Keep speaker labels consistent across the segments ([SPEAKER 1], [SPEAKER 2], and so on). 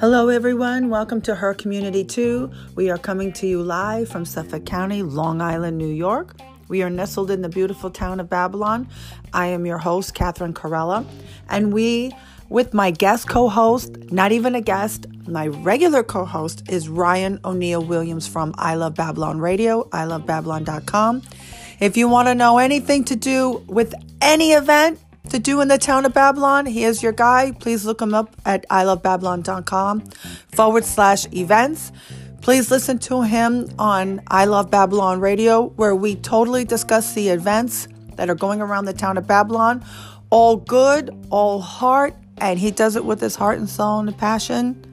[SPEAKER 1] Hello, everyone. Welcome to Her Community 2. We are coming to you live from Suffolk County, Long Island, New York. We are nestled in the beautiful town of Babylon. I am your host, Catherine Corella, and we, with my guest co host, not even a guest, my regular co host is Ryan O'Neil Williams from I Love Babylon Radio, ilovebabylon.com. If you want to know anything to do with any event, to do in the town of Babylon, he is your guy. Please look him up at ilovebabylon.com forward slash events. Please listen to him on I Love Babylon Radio, where we totally discuss the events that are going around the town of Babylon. All good, all heart, and he does it with his heart and soul and passion.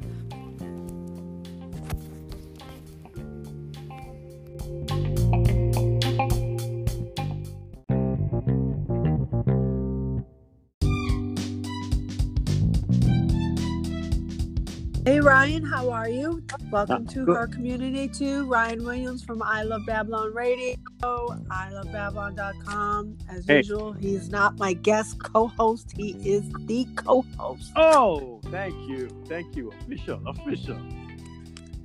[SPEAKER 1] Hey Ryan, how are you? Welcome to our community too. Ryan Williams from I Love Babylon Radio, I Love ilovebabylon.com. As
[SPEAKER 2] Hey.
[SPEAKER 1] usual, he's not my guest co-host, he is the co-host.
[SPEAKER 2] Oh, thank you, thank you, official, official.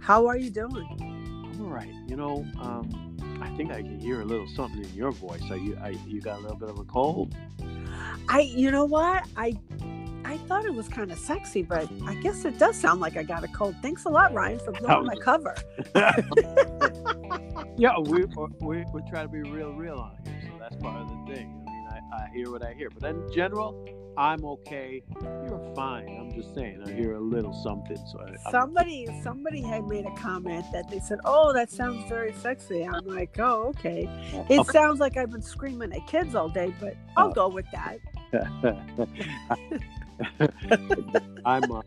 [SPEAKER 1] How are you doing?
[SPEAKER 2] I'm all right. You know, um, I think I can hear a little something in your voice. Are you, I, you got a little bit of a cold?
[SPEAKER 1] I you know what? I I thought it was kind of sexy, but I guess it does sound like I got a cold. Thanks a lot, Ryan, for blowing my cover.
[SPEAKER 2] yeah, we, we we try to be real, real on here, so that's part of the thing. I mean, I, I hear what I hear, but in general, I'm okay. You're fine. I'm just saying, I hear a little something. So I, I'm-
[SPEAKER 1] Somebody somebody had made a comment that they said, "Oh, that sounds very sexy." I'm like, "Oh, okay." It
[SPEAKER 2] Okay.
[SPEAKER 1] sounds like I've been screaming at kids all day, but I'll
[SPEAKER 2] Oh.
[SPEAKER 1] go with that.
[SPEAKER 2] I'm uh,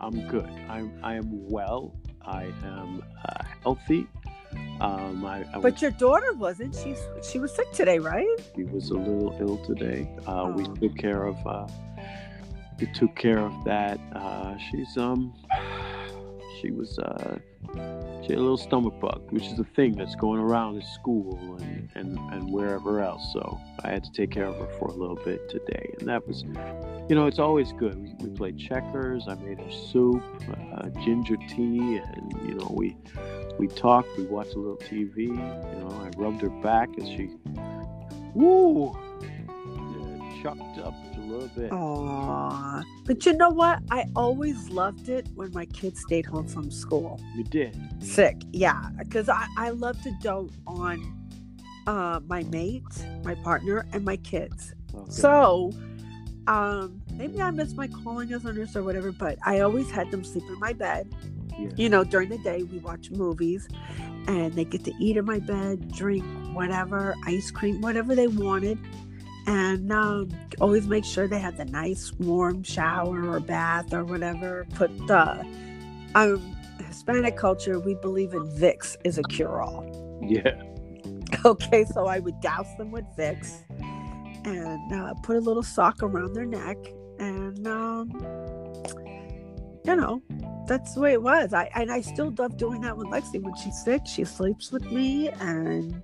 [SPEAKER 2] I'm good. I'm I am well. I am uh, healthy. Um, I, I
[SPEAKER 1] But your daughter wasn't. She's she was sick today, right?
[SPEAKER 2] she was a little ill today. Uh, We
[SPEAKER 1] Oh.
[SPEAKER 2] took care of uh, we took care of that. Uh, she's um she was uh, she had a little stomach bug, which is a thing that's going around in school and, and, and wherever else. So I had to take care of her for a little bit today, and that was, you know, it's always good. We, we played checkers. I made her soup, uh, ginger tea, and you know we we talked. We watched a little TV. You know, I rubbed her back as she, woo, chucked up a little bit.
[SPEAKER 1] Aww. But you know what? I always loved it when my kids stayed home from school.
[SPEAKER 2] You did.
[SPEAKER 1] Sick, yeah. Because I, I love to dote on uh, my mate, my partner, and my kids.
[SPEAKER 2] Okay.
[SPEAKER 1] So, um, maybe I missed my calling as a nurse or whatever, but I always had them sleep in my bed.
[SPEAKER 2] Yeah.
[SPEAKER 1] You know, during the day we watch movies, and they get to eat in my bed, drink whatever, ice cream, whatever they wanted, and um, always make sure they had the nice warm shower or bath or whatever. Put the um, Hispanic culture, we believe in Vicks is a cure-all.
[SPEAKER 2] yeah.
[SPEAKER 1] Okay, so I would douse them with Vicks and uh, put a little sock around their neck, and um, you know, that's the way it was. I and I still love doing that with Lexi when she's sick. She sleeps with me, and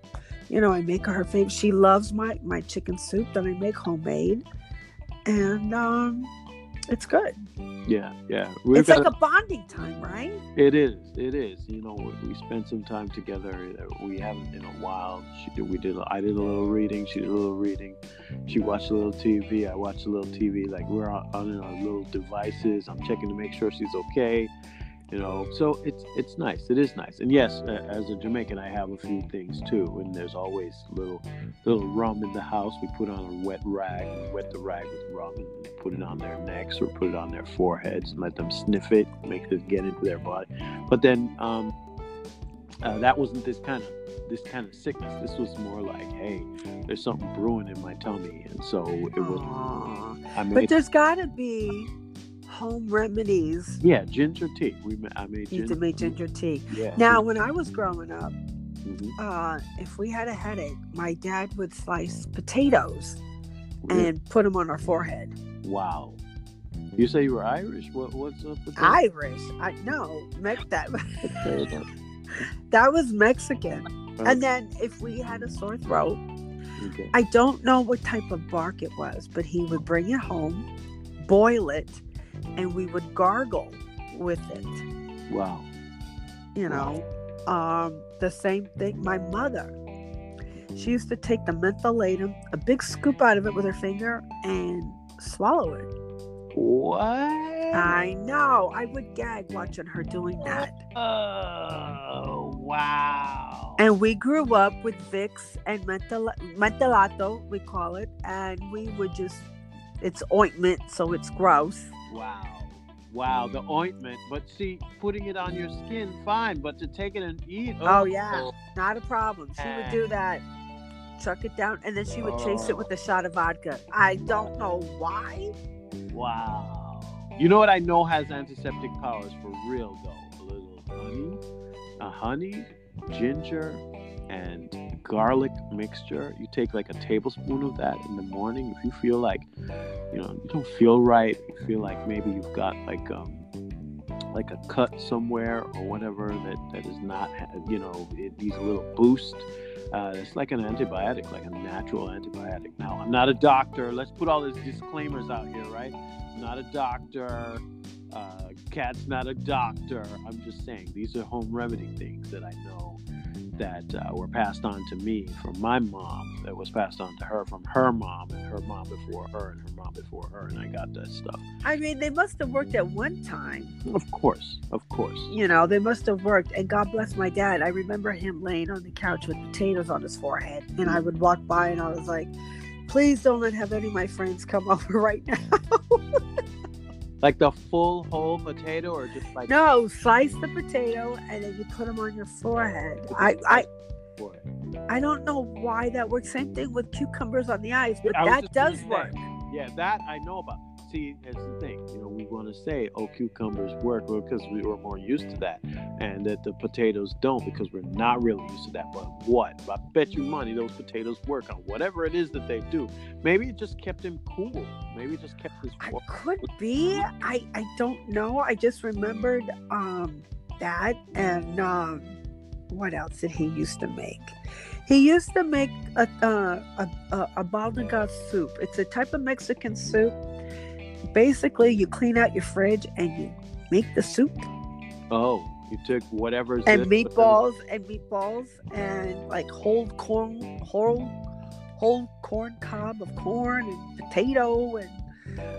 [SPEAKER 1] you know, I make her favorite. She loves my my chicken soup that I make homemade, and um, it's good.
[SPEAKER 2] Yeah. Yeah. We've
[SPEAKER 1] it's
[SPEAKER 2] got
[SPEAKER 1] like a bonding time, right?
[SPEAKER 2] It is. It is. You know, we, we spent some time together. We haven't in a while. She did. We did. I did a little reading. She did a little reading. She watched a little TV. I watched a little TV. Like we're on, on our little devices. I'm checking to make sure she's okay. You know, so it's it's nice. It is nice. And yes, uh, as a Jamaican, I have a few things too. And there's always little little rum in the house. We put on a wet rag, we wet the rag with rum, and put it on their necks or put it on their foreheads and let them sniff it, make it get into their body. But then um, uh, that wasn't this kind of this kind of sickness. This was more like, hey, there's something brewing in my tummy, and so it was. I
[SPEAKER 1] But there's got to be home remedies.
[SPEAKER 2] yeah ginger tea. We I made
[SPEAKER 1] You
[SPEAKER 2] ginger.
[SPEAKER 1] to make ginger tea.
[SPEAKER 2] Yeah.
[SPEAKER 1] Now, when I was growing up,
[SPEAKER 2] Mhm.
[SPEAKER 1] uh, if we had a headache, my dad would slice potatoes
[SPEAKER 2] Really?
[SPEAKER 1] and put them on our forehead.
[SPEAKER 2] wow. You say you were Irish? What what's up with that?
[SPEAKER 1] Irish? I no, Me- that that was Mexican.
[SPEAKER 2] Okay.
[SPEAKER 1] And then if we had a sore throat,
[SPEAKER 2] Okay.
[SPEAKER 1] I don't know what type of bark it was, but he would bring it home, boil it, and we would gargle with it.
[SPEAKER 2] Wow.
[SPEAKER 1] You know, um, the same thing. My mother, she used to take the mentholatum, a big scoop out of it with her finger, and swallow it.
[SPEAKER 2] What?
[SPEAKER 1] I know. I would gag watching her doing that.
[SPEAKER 2] Oh, wow.
[SPEAKER 1] And we grew up with Vicks and menthol- mentholato, we call it, and we would just, it's ointment, so it's gross.
[SPEAKER 2] Wow. Wow, the ointment. But see, putting it on your skin, fine. But to take it and eat.
[SPEAKER 1] Oh, oh yeah, not a problem. She would do that, chuck it down, and then she would chase it with a shot of vodka. I don't know why.
[SPEAKER 2] Wow. You know what I know has antiseptic powers for real though? A little honey, a honey, ginger, and garlic mixture. You take like a tablespoon of that in the morning. If you feel like, you know, you don't feel right, you feel like maybe you've got like um like a cut somewhere or whatever that that is not, you know, it needs a little boost. Uh, it's like an antibiotic, like a natural antibiotic. Now, I'm not a doctor. Let's put all these disclaimers out here, right? I'm not a doctor. Uh, Cat's not a doctor. I'm just saying these are home remedy things that I know that uh, were passed on to me from my mom, that was passed on to her from her mom, and her mom before her, and her mom before her, and I got that stuff.
[SPEAKER 1] I mean, they must have worked at one time.
[SPEAKER 2] Of course, of course.
[SPEAKER 1] You know, they must have worked. And God bless my dad. I remember him laying on the couch with potatoes on his forehead. And I would walk by and I was like, please don't let have any of my friends come over right now.
[SPEAKER 2] Like the full whole potato, or just like
[SPEAKER 1] no, slice the potato and then you put them on your forehead. I, I, I don't know why that works. Same thing with cucumbers on the eyes, but that does work.
[SPEAKER 2] Yeah, that I know about. See, it's the thing. You know, we want to say, "Oh, cucumbers work," because we were more used to that, and that the potatoes don't because we're not really used to that. But what? I bet you money those potatoes work on whatever it is that they do. Maybe it just kept him cool. Maybe it just kept his.
[SPEAKER 1] I could be. I I don't know. I just remembered um that and um what else did he used to make? He used to make a uh, a a, a soup. It's a type of Mexican soup. Basically, you clean out your fridge and you make the soup.
[SPEAKER 2] Oh, you took whatever's
[SPEAKER 1] and meatballs and meatballs and like whole corn whole whole corn cob of corn and potato and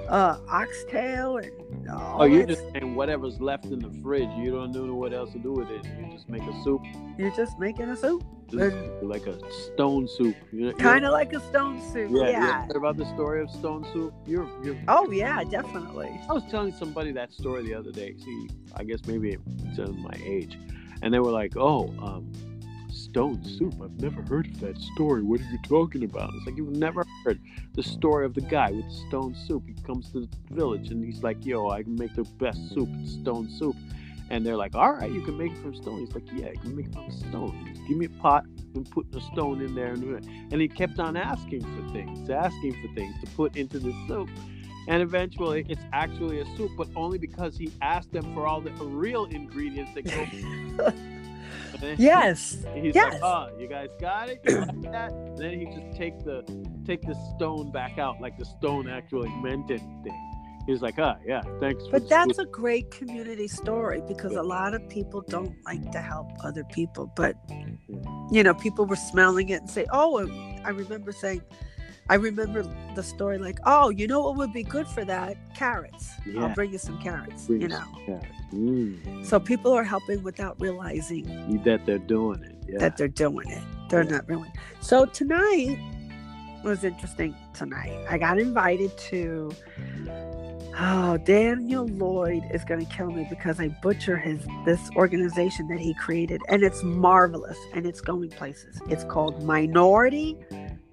[SPEAKER 1] uh oxtail and
[SPEAKER 2] Oh, you're just saying whatever's left in the fridge. You don't know what else to do with it. You just make a soup,
[SPEAKER 1] You're just making a soup.
[SPEAKER 2] just like a stone soup.
[SPEAKER 1] Kind of like a stone soup.
[SPEAKER 2] Yeah,
[SPEAKER 1] Yeah.
[SPEAKER 2] about the story of stone soup? You're, you're.
[SPEAKER 1] Oh, yeah, definitely.
[SPEAKER 2] I was telling somebody that story the other day. See, I guess maybe it's my age, and they were like, "Oh, um, stone soup. I've never heard of that story. What are you talking about?" It's like you've never heard the story of the guy with stone soup. He comes to the village and he's like, "Yo, I can make the best soup. It's stone soup." And they're like, "All right, you can make it from stone." He's like, "Yeah, I can make it from stone. Give me a pot and put a stone in there." And, and he kept on asking for things, asking for things to put into the soup. And eventually, it's actually a soup, but only because he asked them for all the real ingredients that go.
[SPEAKER 1] Yes.
[SPEAKER 2] He's
[SPEAKER 1] Yes.
[SPEAKER 2] like, "Oh, you guys got it? Like that?" Then he just take the take the stone back out, like the stone actually meant anything. He's like, "Ah, yeah, thanks."
[SPEAKER 1] But that's
[SPEAKER 2] soup."
[SPEAKER 1] a great community story because a lot of people don't like to help other people. But, you know, people were smelling it and say, oh, I remember saying, I remember the story like, oh, you know what would be good for that? Carrots.
[SPEAKER 2] Yeah.
[SPEAKER 1] I'll bring you some carrots,
[SPEAKER 2] Bring
[SPEAKER 1] you know.
[SPEAKER 2] carrots. Mm,
[SPEAKER 1] So people are helping without realizing
[SPEAKER 2] that they're doing it. Yeah.
[SPEAKER 1] that they're doing it. They're not really. So tonight was interesting. Tonight, I got invited to. Oh, Daniel Lloyd is going to kill me because I butcher his this organization that he created, and it's marvelous and it's going places. It's called Minority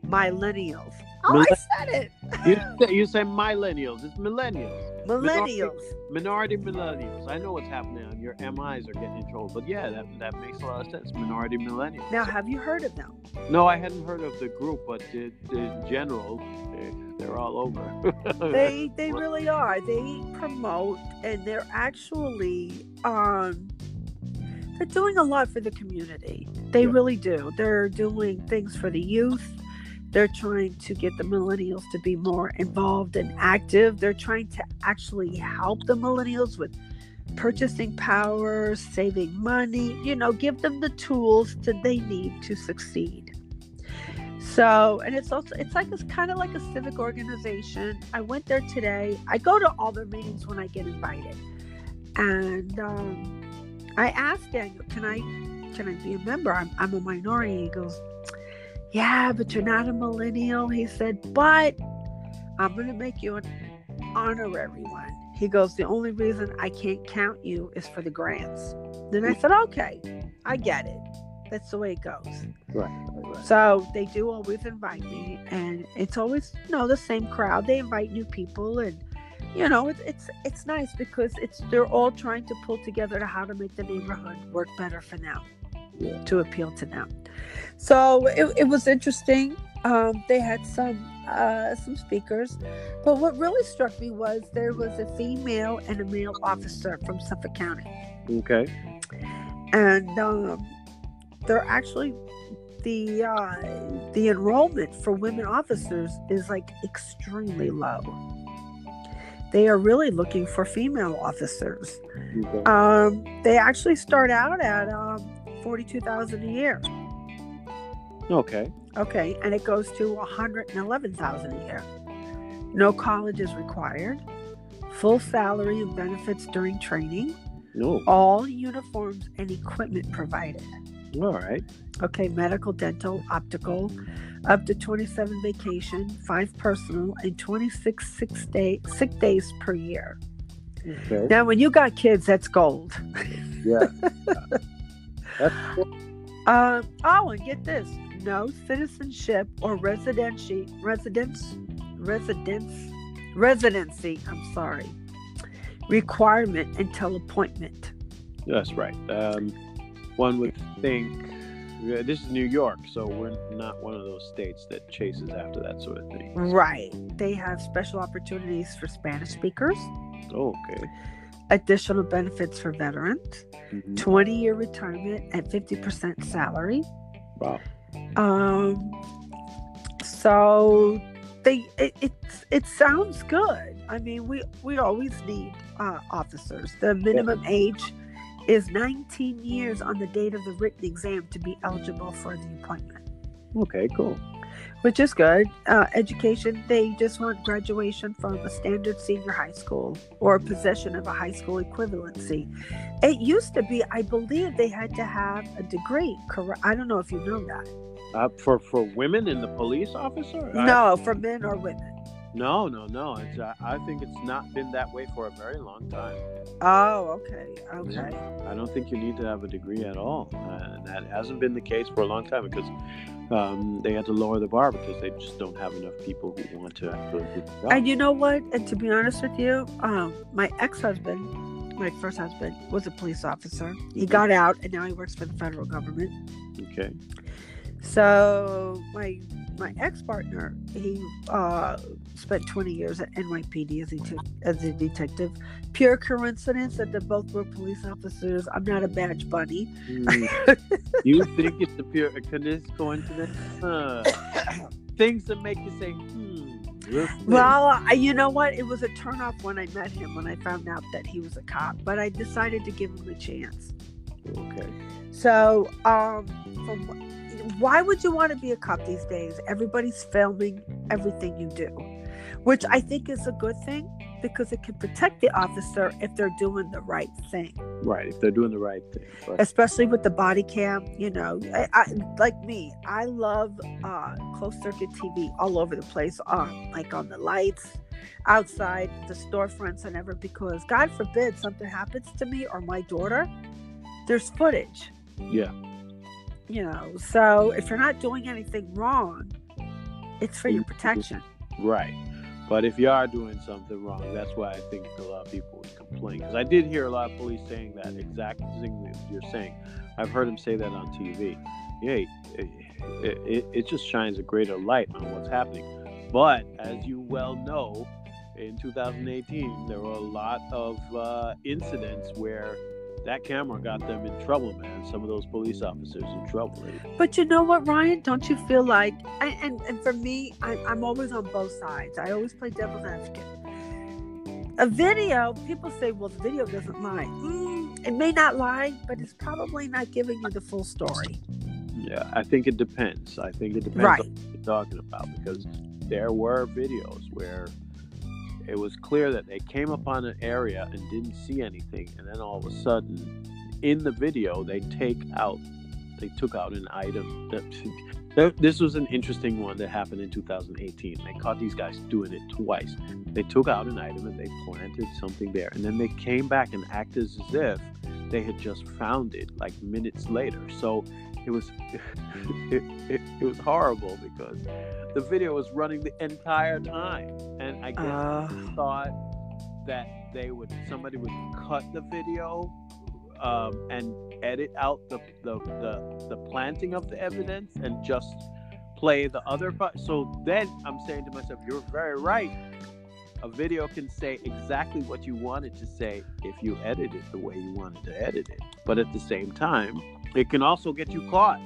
[SPEAKER 1] Millennials. Oh,
[SPEAKER 2] Millen-
[SPEAKER 1] I said it.
[SPEAKER 2] you, say, you say millennials. It's millennials.
[SPEAKER 1] Millennials.
[SPEAKER 2] Minority millennials. I know what's happening. Your MIs are getting in trouble. But yeah, that, that makes a lot of sense. Minority millennials.
[SPEAKER 1] Now, have you heard of them?
[SPEAKER 2] No, I hadn't heard of the group, but the, the general, they, they're all over.
[SPEAKER 1] they they really are they promote and they're actually um they're doing a lot for the community they
[SPEAKER 2] Yeah.
[SPEAKER 1] really do they're doing things for the youth They're trying to get the millennials to be more involved and active. They're trying to actually help the millennials with purchasing power, saving money, you know, give them the tools that they need to succeed. So, and it's also it's like it's kind of like a civic organization. I went there today. I go to all their meetings when I get invited, and um, I asked Daniel, "Can I can I be a member? I'm I'm a minority." He goes, "Yeah, but you're not a millennial." He said, "But I'm going to make you an honorary one." He goes, The only reason I can't count you is for the grants. Then I said, Okay, I get it. That's the way it goes.
[SPEAKER 2] Right. right.
[SPEAKER 1] So they do always invite me, and it's always you know the same crowd. They invite new people, and you know it, it's it's nice because it's they're all trying to pull together to how to make the neighborhood work better for them,
[SPEAKER 2] Yeah.
[SPEAKER 1] to appeal to them. So it, it was interesting. Um, they had some uh, some speakers, but what really struck me was there was a female and a male officer from Suffolk County,
[SPEAKER 2] Okay.
[SPEAKER 1] and um, they're actually the uh, the enrollment for women officers is like extremely low. They are really looking for female officers.
[SPEAKER 2] okay.
[SPEAKER 1] Um, they actually start out at um, forty-two thousand a year.
[SPEAKER 2] Okay.
[SPEAKER 1] Okay, and it goes to 111,000 a year. No college is required. Full salary and benefits during training.
[SPEAKER 2] No.
[SPEAKER 1] All uniforms and equipment provided.
[SPEAKER 2] All right.
[SPEAKER 1] Okay, medical, dental, optical, up to 27 vacation, 5 personal, and 26 six day, sick days per year.
[SPEAKER 2] Okay.
[SPEAKER 1] Now, when you got kids, that's gold.
[SPEAKER 2] Yeah. That's cool.
[SPEAKER 1] Um, oh, and get this: no citizenship or residency, residence, residence, residency. I'm sorry, requirement until appointment.
[SPEAKER 2] That's right. Um, one would think this is New York, so we're not one of those states that chases after that sort of thing.
[SPEAKER 1] Right. They have special opportunities for Spanish speakers,
[SPEAKER 2] Oh, okay.
[SPEAKER 1] additional benefits for veterans,
[SPEAKER 2] Mhm.
[SPEAKER 1] 20 year retirement at 50% salary.
[SPEAKER 2] Wow.
[SPEAKER 1] Um, so they it, it it sounds good. I mean, we we always need uh, officers. The minimum age is 19 years on the date of the written exam to be eligible for the appointment,
[SPEAKER 2] Okay, cool.
[SPEAKER 1] Which is good. Uh, education, they just want graduation from a standard senior high school or possession of a high school equivalency. It used to be, I believe, they had to have a degree. Correct? I don't know if you know that.
[SPEAKER 2] Uh, for for women in the police officer? I-
[SPEAKER 1] No, for men or women.
[SPEAKER 2] No, no, no. It's, uh, I think it's not been that way for a very long time.
[SPEAKER 1] Oh, okay, okay.
[SPEAKER 2] I don't think you need to have a degree at all. Uh, that hasn't been the case for a long time because um, they had to lower the bar because they just don't have enough people who want to actually do the job.
[SPEAKER 1] And you know what? And to be honest with you, um, my ex-husband, my first husband, was a police officer. He got out, and now he works for the federal government.
[SPEAKER 2] Okay.
[SPEAKER 1] So my my ex-partner, he uh, spent 20 years at NYPD as a as a detective. Pure coincidence that they both were police officers. I'm not a badge bunny.
[SPEAKER 2] Mm. you think it's a pure a coincidence? Huh. Things that make you say, hmm. Well,
[SPEAKER 1] I, you know what? It was a turnoff when I met him when I found out that he was a cop, but I decided to give him a chance.
[SPEAKER 2] Okay.
[SPEAKER 1] So, um, from, why would you want to be a cop these days? Everybody's filming everything you do, which I think is a good thing because it can protect the officer if they're doing the right thing,
[SPEAKER 2] Right. If they're doing the right thing.
[SPEAKER 1] Especially with the body cam. You know, I, I, like me, I love uh, closed circuit TV all over the place, um, like on the lights, outside the storefronts, and ever because God forbid something happens to me or my daughter, there's footage.
[SPEAKER 2] yeah.
[SPEAKER 1] you know so if you're not doing anything wrong it's for your protection
[SPEAKER 2] Right. But if you are doing something wrong, that's why I think a lot of people would complain. Because I did hear a lot of police saying that exact thing that you're saying. I've heard them say that on TV. Yeah, it, it, it just shines a greater light on what's happening. But as you well know, in 2018, there were a lot of uh, incidents where that camera got them in trouble, man. Some of those police officers in trouble.
[SPEAKER 1] But you know what, Ryan? Don't you feel like, and and, and for me, I, I'm always on both sides. I always play devil's advocate. A video, people say, well, the video doesn't lie. Mm, it may not lie, but it's probably not giving you the full story.
[SPEAKER 2] Yeah, I think it depends. I think it depends
[SPEAKER 1] Right.
[SPEAKER 2] on what you're talking about because there were videos where it was clear that they came upon an area and didn't see anything, and then all of a sudden, in the video, they take out, they took out an item. That, this was an interesting one that happened in 2018. They caught these guys doing it twice. They took out an item and they planted something there, and then they came back and acted as if they had just found it like minutes later. So it was it, it, it was horrible because the video was running the entire time. And i guess
[SPEAKER 1] Uh,
[SPEAKER 2] thought that they would somebody would cut the video um, and edit out the, the the the planting of the evidence and just play the other part. So then i'm saying to myself you're very right a video can say exactly what you want it to say if you edit it the way you wanted to edit it but at the same time it can also get you caught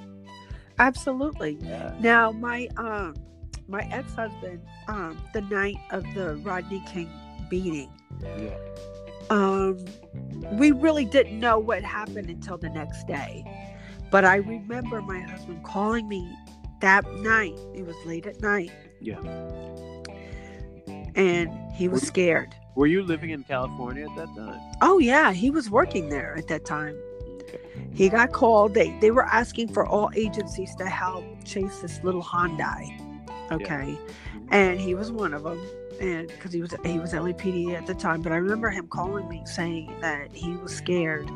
[SPEAKER 1] absolutely.
[SPEAKER 2] yeah
[SPEAKER 1] Now, my um, my ex husband, um, the night of the Rodney King beating,
[SPEAKER 2] yeah
[SPEAKER 1] um, we really didn't know what happened until the next day. But I remember my husband calling me that night. It was late at night,
[SPEAKER 2] yeah
[SPEAKER 1] and he was scared.
[SPEAKER 2] were you living in california at that time
[SPEAKER 1] Oh yeah, he was working there at that time. He got called. They they were asking for all agencies to help chase this little Hyundai. Okay, mm-hmm. and he was one of them. And because he was he was LAPD at the time, but I remember him calling me saying that he was scared.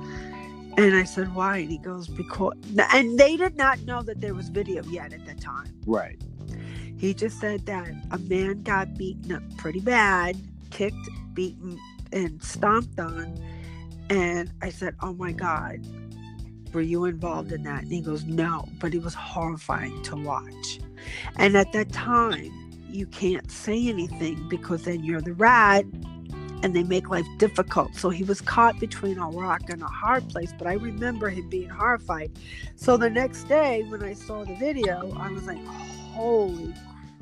[SPEAKER 1] And I said, "Why?" And he goes, "Because." And they did not know that there was video yet at that time.
[SPEAKER 2] right
[SPEAKER 1] He just said that a man got beaten up pretty bad, kicked, beaten, and stomped on. And I said, Oh my God, were you involved in that? And he goes, No, but it was horrifying to watch. And at that time, you can't say anything because then you're the rat and they make life difficult. So he was caught between a rock and a hard place, but I remember him being horrified. So the next day, when I saw the video, I was like, Holy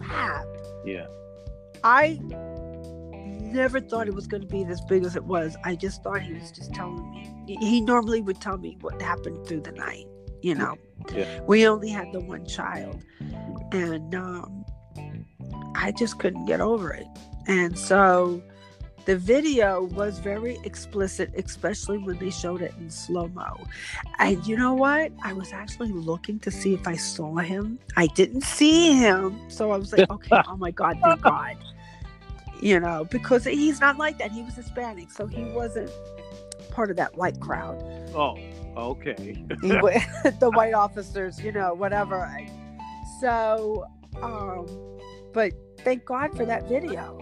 [SPEAKER 1] crap.
[SPEAKER 2] yeah
[SPEAKER 1] I never thought it was going to be as big as it was. I just thought he was just telling me. He normally would tell me what happened through the night. You know,
[SPEAKER 2] Yeah.
[SPEAKER 1] we only had the one child, and um, I just couldn't get over it. And so the video was very explicit, especially when they showed it in slow mo. And you know what? I was actually looking to see if I saw him. I didn't see him. So I was like, okay, oh my God, thank God. You know, because he's not like that. He was Hispanic, so he wasn't part of that white crowd.
[SPEAKER 2] oh okay
[SPEAKER 1] the white officers, you know, whatever. So, um, but thank God for that video.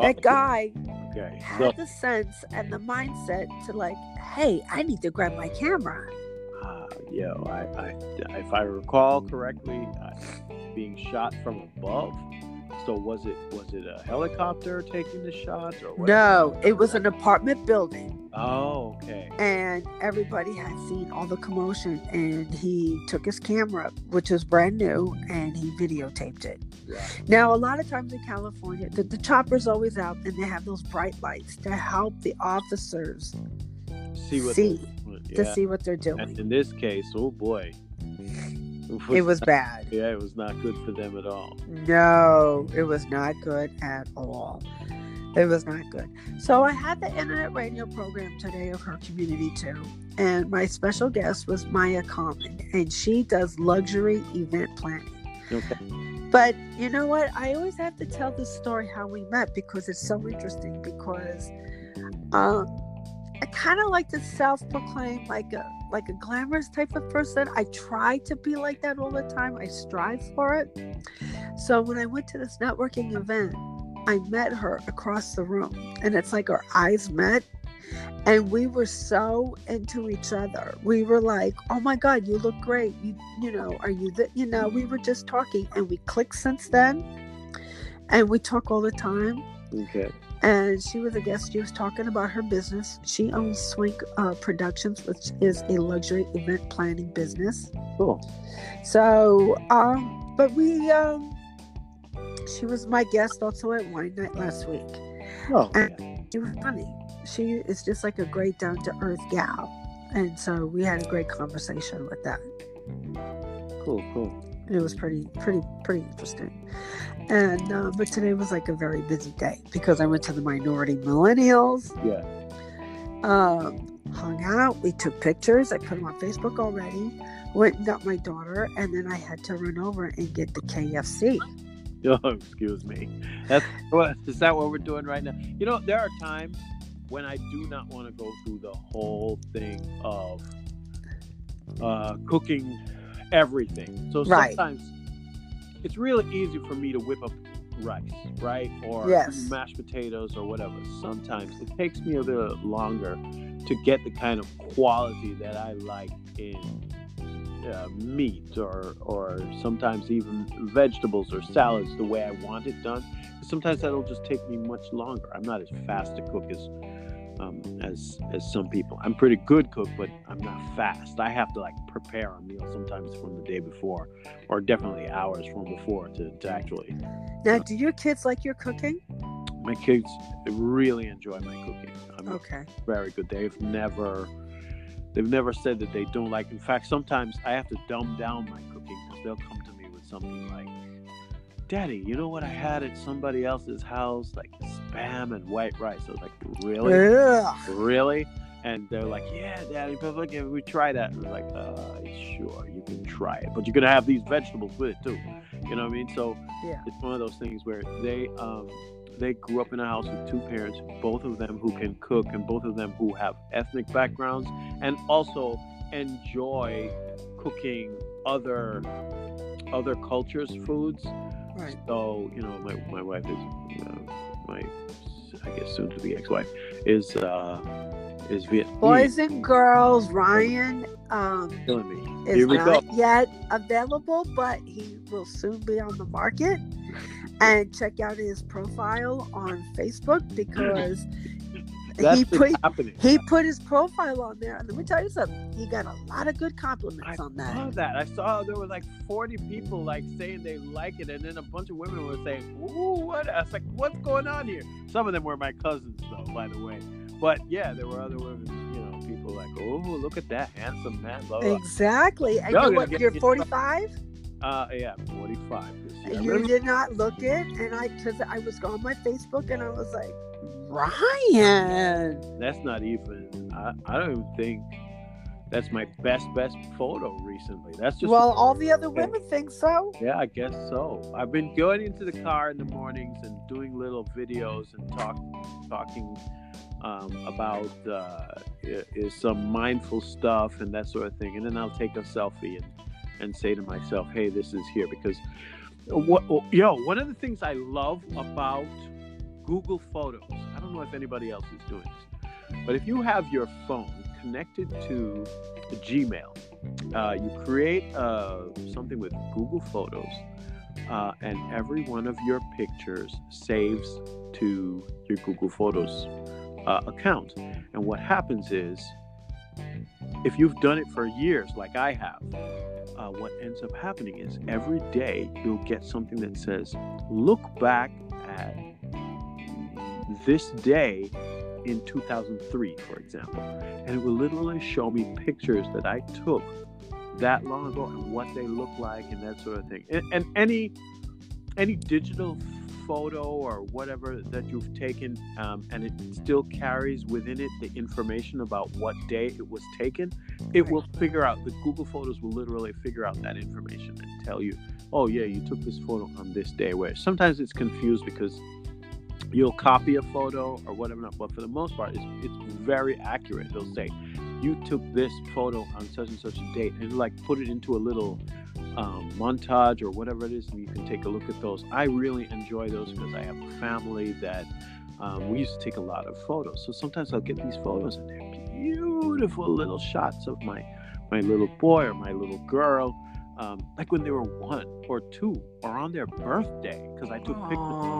[SPEAKER 1] That guy
[SPEAKER 2] okay
[SPEAKER 1] had the sense and the mindset to like, hey, I need to grab my camera.
[SPEAKER 2] uh, yeah I, I if i recall correctly uh, being shot from above so was it was it a helicopter taking the shots or what
[SPEAKER 1] No, it was an apartment building,
[SPEAKER 2] oh okay
[SPEAKER 1] and everybody had seen all the commotion. And he took his camera, which was brand new, and he videotaped it.
[SPEAKER 2] yeah
[SPEAKER 1] Now, a lot of times in California, the, the chopper's always out, and they have those bright lights to help the officers
[SPEAKER 2] see what
[SPEAKER 1] see
[SPEAKER 2] yeah.
[SPEAKER 1] to see what they're
[SPEAKER 2] and
[SPEAKER 1] doing.
[SPEAKER 2] in this case oh boy
[SPEAKER 1] It was bad.
[SPEAKER 2] yeah it was not good for them at all
[SPEAKER 1] No, it was not good at all. It was not good. So I had the internet radio program today of her community too. And my special guest was Maya Common, and she does luxury event planning.
[SPEAKER 2] okay
[SPEAKER 1] But you know what? I always have to tell the story how we met because it's so interesting. Because um, I kind of like to self-proclaim like a like a glamorous type of person. I try to be like that all the time. I strive for it. So when I went to this networking event, I met her across the room, and it's like our eyes met. And we were so into each other. We were like, "Oh my God, you look great! You, you know, are you the, you know?" We were just talking, and we clicked since then. and we talk all the time.
[SPEAKER 2] Okay.
[SPEAKER 1] And she was a guest. She was talking about her business. She owns Swink uh, Productions, which is a luxury event planning business.
[SPEAKER 2] Cool.
[SPEAKER 1] So, um, but we, um, she was my guest also at wine night last week.
[SPEAKER 2] Oh,
[SPEAKER 1] And- She was funny. She is just like a great down to earth gal. And so we had a great conversation with that.
[SPEAKER 2] cool, cool.
[SPEAKER 1] It was pretty, pretty, pretty interesting. And uh, but today was like a very busy day because I went to the minority millennials,
[SPEAKER 2] Yeah.
[SPEAKER 1] um, hung out, we took pictures. I put them on Facebook already. Went and got my daughter, and then I had to run over and get the KFC.
[SPEAKER 2] Oh, excuse me. That's what is that what we're doing right now? You know, there are times when I do not want to go through the whole thing of uh, cooking everything. So
[SPEAKER 1] Right.
[SPEAKER 2] sometimes it's really easy for me to whip up rice, right? Or
[SPEAKER 1] Yes.
[SPEAKER 2] mashed potatoes or whatever. Sometimes it takes me a little longer to get the kind of quality that I like in uh, meat or or sometimes even vegetables or salads the way I want it done. Sometimes that'll just take me much longer. I'm not as fast to cook as um, as as some people. I'm pretty good cook, but I'm not fast. I have to like prepare a meal sometimes from the day before, or definitely hours from before to, to actually.
[SPEAKER 1] Now, do your kids like your cooking?
[SPEAKER 2] My kids really enjoy my cooking. I'm
[SPEAKER 1] Okay.
[SPEAKER 2] very good. They've never they've never said that they don't like. In fact, sometimes I have to dumb down my cooking because they'll come to me with something like, "Daddy, you know what I had at somebody else's house, like spam and white rice." I was like, "Really,
[SPEAKER 1] Ugh.
[SPEAKER 2] really?" And they're like, "Yeah, Daddy, but look, if we try that." I was like, uh, "Sure, you can try it, but you're gonna have these vegetables with it too." You know what I mean? So
[SPEAKER 1] Yeah.
[SPEAKER 2] it's one of those things where they um, they grew up in a house with two parents, both of them who can cook, and both of them who have ethnic backgrounds, and also enjoy cooking other other cultures' foods.
[SPEAKER 1] Right.
[SPEAKER 2] So you know, my, my wife is uh, my I guess soon to be ex-wife is uh, is Vietnamese.
[SPEAKER 1] Boys and girls, Ryan um,
[SPEAKER 2] killing me.
[SPEAKER 1] is
[SPEAKER 2] Here we go.
[SPEAKER 1] not yet available, but he will soon be on the market. And check out his profile on Facebook because
[SPEAKER 2] That's
[SPEAKER 1] he put
[SPEAKER 2] happening.
[SPEAKER 1] he put his profile on there. And let me tell you something, he got a lot of good compliments
[SPEAKER 2] I
[SPEAKER 1] on that.
[SPEAKER 2] I saw that. I saw there were like 40 people like saying they like it, and then a bunch of women were saying, "Ooh, what?" I was like, "What's going on here?" Some of them were my cousins, though, by the way. But yeah, there were other women, you know, people like, "Oh, look at that handsome man." Blah, blah.
[SPEAKER 1] Exactly. And
[SPEAKER 2] Y'all
[SPEAKER 1] you know
[SPEAKER 2] gonna
[SPEAKER 1] what? You're 45.
[SPEAKER 2] Uh, yeah, 45 this year.
[SPEAKER 1] You did not look it, and I because I was on my Facebook and I was like, Ryan.
[SPEAKER 2] That's not even. I, I don't even think that's my best best photo recently. That's just
[SPEAKER 1] Well, all the other women think so.
[SPEAKER 2] Yeah, I guess so. I've been going into the car in the mornings and doing little videos and talk, talking um, about uh, is some mindful stuff and that sort of thing. And then I'll take a selfie and, and say to myself, "Hey, this is here." Because what, yo, one of the things I love about Google Photos, I don't know if anybody else is doing this, but if you have your phone connected to Gmail uh, you create uh, something with Google Photos, uh, and every one of your pictures saves to your Google Photos uh, account. And what happens is, if you've done it for years, like I have, uh, what ends up happening is every day you'll get something that says, "Look back at this day in 2003, for example," and it will literally show me pictures that I took that long ago and what they look like and that sort of thing. And, and any any digital photo or whatever that you've taken, um, and it still carries within it the information about what day it was taken, it will figure out. The Google Photos will literally figure out that information and tell you, oh yeah, you took this photo on this day. Where sometimes it's confused because you'll copy a photo or whatever, but for the most part, it's, it's very accurate. They'll say, you took this photo on such and such a date, and like put it into a little um, montage or whatever it is, and you can take a look at those. I really enjoy those because I have a family that um, we used to take a lot of photos. So sometimes I'll get these photos, and they're beautiful little shots of my my little boy or my little girl. um, like when they were one or two or on their birthday because I took pictures.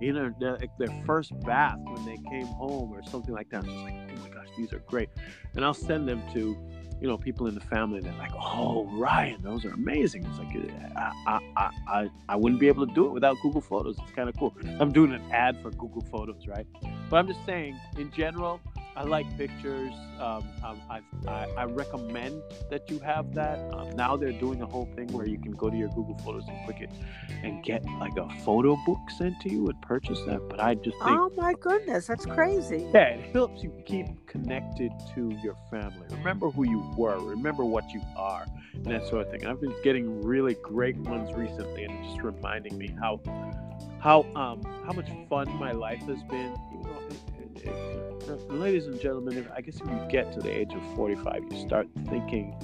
[SPEAKER 2] You know, their, their first bath when they came home or something like that. I'm just like, oh my gosh, these are great, and I'll send them to, you know, people in the family. They're like, oh, Ryan, those are amazing. It's like I I I, I wouldn't be able to do it without Google Photos. It's kind of cool. I'm doing an ad for Google Photos, right? But I'm just saying, in general, I like pictures. Um, um, I, I, I recommend that you have that. Um, now they're doing a whole thing where you can go to your Google Photos and click it and get like a photo book sent to you and purchase that. But I just think,
[SPEAKER 1] Oh my goodness, that's crazy.
[SPEAKER 2] yeah, it helps you keep connected to your family. Remember who you were. Remember what you are, and that sort of thing. I've been getting really great ones recently, and just reminding me how how um how much fun my life has been. You know, ladies and gentlemen, I guess if you get to the age of 45, you start thinking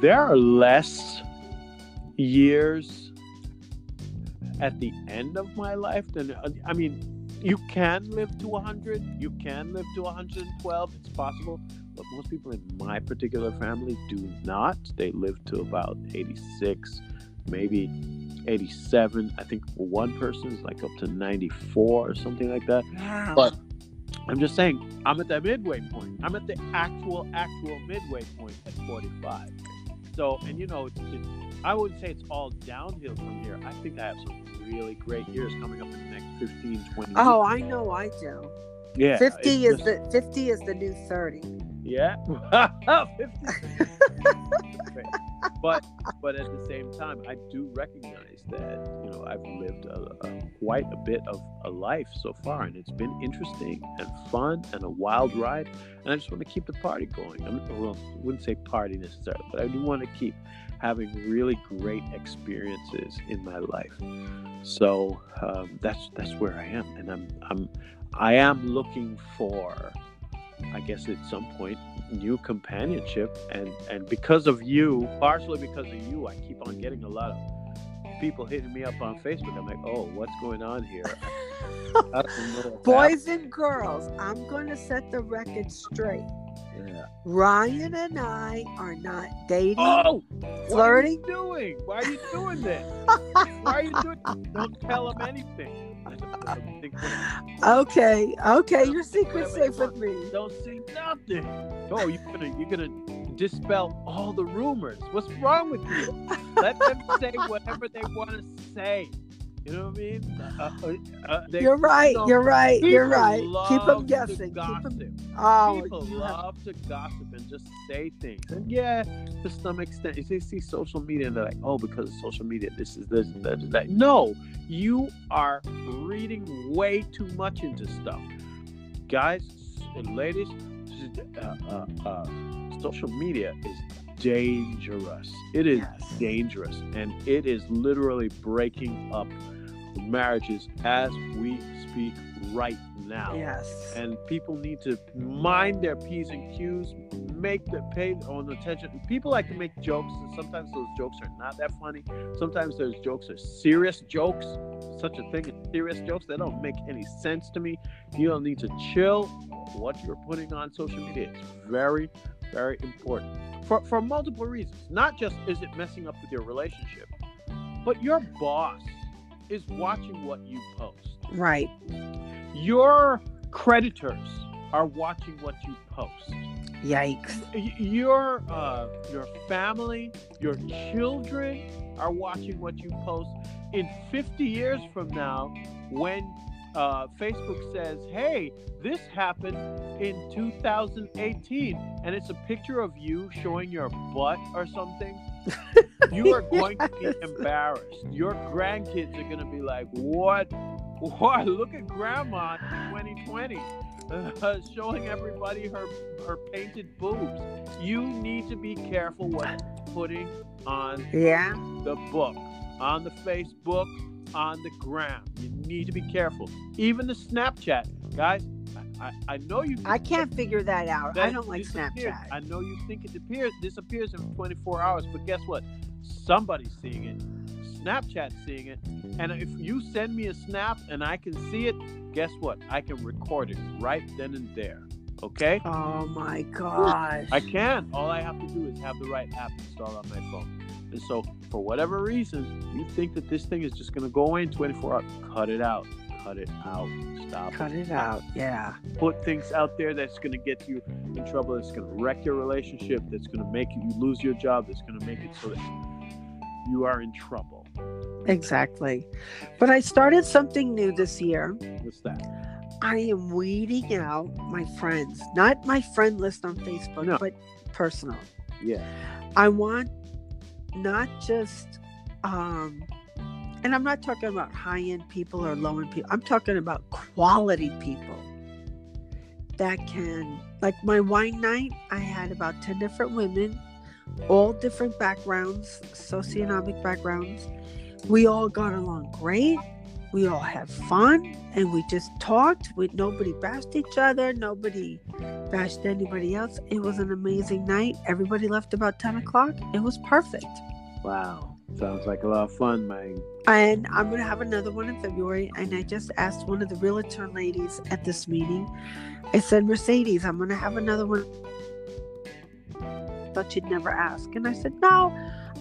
[SPEAKER 2] there are less years at the end of my life than I mean, you can live to 100, you can live to 112, it's possible, but most people in my particular family do not. They live to about 86, maybe 87. I think one person is like up to 94 or something like that.
[SPEAKER 1] Wow.
[SPEAKER 2] But I'm just saying, I'm at that midway point. I'm at the actual, actual midway point at 45. So, and you know, it's, it's, I wouldn't say it's all downhill from here. I think I have some really great years coming up in the next 15, 20
[SPEAKER 1] oh, I know I do.
[SPEAKER 2] Yeah.
[SPEAKER 1] 50 is
[SPEAKER 2] just-
[SPEAKER 1] the 50 is the new 30.
[SPEAKER 2] Yeah. 50. but but at the same time, I do recognize that you know I've lived a, a, quite a bit of a life so far, and it's been interesting and fun and a wild ride. And I just want to keep the party going. I mean, well, wouldn't say party necessarily, but I do want to keep having really great experiences in my life. So um, that's that's where I am, and I'm I'm I am looking for. I guess at some point new companionship and and because of you partially because of you i keep on getting a lot of people hitting me up on facebook. I'm like oh what's going on here? I don't know what's
[SPEAKER 1] Boys and girls, I'm going to set the record straight.
[SPEAKER 2] Yeah.
[SPEAKER 1] Ryan and I are not dating,
[SPEAKER 2] oh!
[SPEAKER 1] Flirting.
[SPEAKER 2] what are you doing? Why are you doing this? Why are you doing don't tell him anything I don't- I don't think what-
[SPEAKER 1] Okay, okay, your secret's safe with me.
[SPEAKER 2] don't say nothing. Oh you're gonna you're gonna dispel all the rumors. What's wrong with you? Let them say whatever they want to say you know what i mean uh, uh, uh, they,
[SPEAKER 1] You're right. You're right. You're right. Keep them guessing. Keep them. Oh,
[SPEAKER 2] people
[SPEAKER 1] have-
[SPEAKER 2] love to gossip and just say things. And yeah, to some extent, if they see social media and they're like, oh, because of social media, this is this, that, is that. No, you are reading way too much into stuff. Guys and ladies, uh, uh, uh, social media is dangerous. It is
[SPEAKER 1] Yes.
[SPEAKER 2] dangerous and it is literally breaking up marriages as we speak right now.
[SPEAKER 1] Yes.
[SPEAKER 2] and people need to mind their p's and q's make the pay on attention. People like to make jokes and sometimes those jokes are not that funny. Sometimes those jokes are serious jokes. Such a thing as serious jokes that don't make any sense to me. You don't need to chill. What you're putting on social media it's very very important. For, for multiple reasons. Not just is it messing up with your relationship but your boss is watching what you post
[SPEAKER 1] Right.
[SPEAKER 2] your creditors are watching what you post.
[SPEAKER 1] Yikes.
[SPEAKER 2] Your uh, your family, your children are watching what you post. In 50 years from now, when uh, Facebook says, "Hey, this happened in 2018," and it's a picture of you showing your butt or something, you are going to be embarrassed. Your grandkids are going to be like, "What? What? Look at Grandma in 2020, uh, showing everybody her her painted boobs." You need to be careful what you're putting on
[SPEAKER 1] Yeah.
[SPEAKER 2] the book, on the Facebook, on the gram. You need to be careful. Even the Snapchat, guys. I, I, know you.
[SPEAKER 1] I can't figure that out. I don't like
[SPEAKER 2] disappears.
[SPEAKER 1] Snapchat.
[SPEAKER 2] I know you think it appears disappears in 24 hours, but guess what? Somebody's seeing it. Snapchat's seeing it. And if you send me a snap and I can see it, guess what? I can record it right then and there. Okay?
[SPEAKER 1] Oh my gosh.
[SPEAKER 2] I can. All I have to do is have the right app installed on my phone. And so, for whatever reason, you think that this thing is just going to go away in 24 hours, cut it out. Cut it out. Stop
[SPEAKER 1] Cut it out. Yeah.
[SPEAKER 2] Put things out there that's going to get you in trouble, that's going to wreck your relationship, that's going to make you lose your job, that's going to make it so that you are in trouble.
[SPEAKER 1] Exactly. But I started something new this year.
[SPEAKER 2] What's that?
[SPEAKER 1] I am weeding out my friends, not my friend list on Facebook,
[SPEAKER 2] No.
[SPEAKER 1] but personal.
[SPEAKER 2] Yeah.
[SPEAKER 1] I want not just um and I'm not talking about high end people or low end people. I'm talking about quality people that can like my wine night, I had about 10 different women, all different backgrounds, socioeconomic backgrounds. We all got along great. We all had fun and we just talked. We nobody bashed each other, nobody bashed anybody else. It was an amazing night. Everybody left about 10 o'clock. It was perfect.
[SPEAKER 2] Wow. Sounds like a lot of fun, man.
[SPEAKER 1] And I'm going to have another one in February. And I just asked one of the realtor ladies at this meeting. I said, Mercedes, I'm going to have another one. Thought you'd never ask. And I said, No,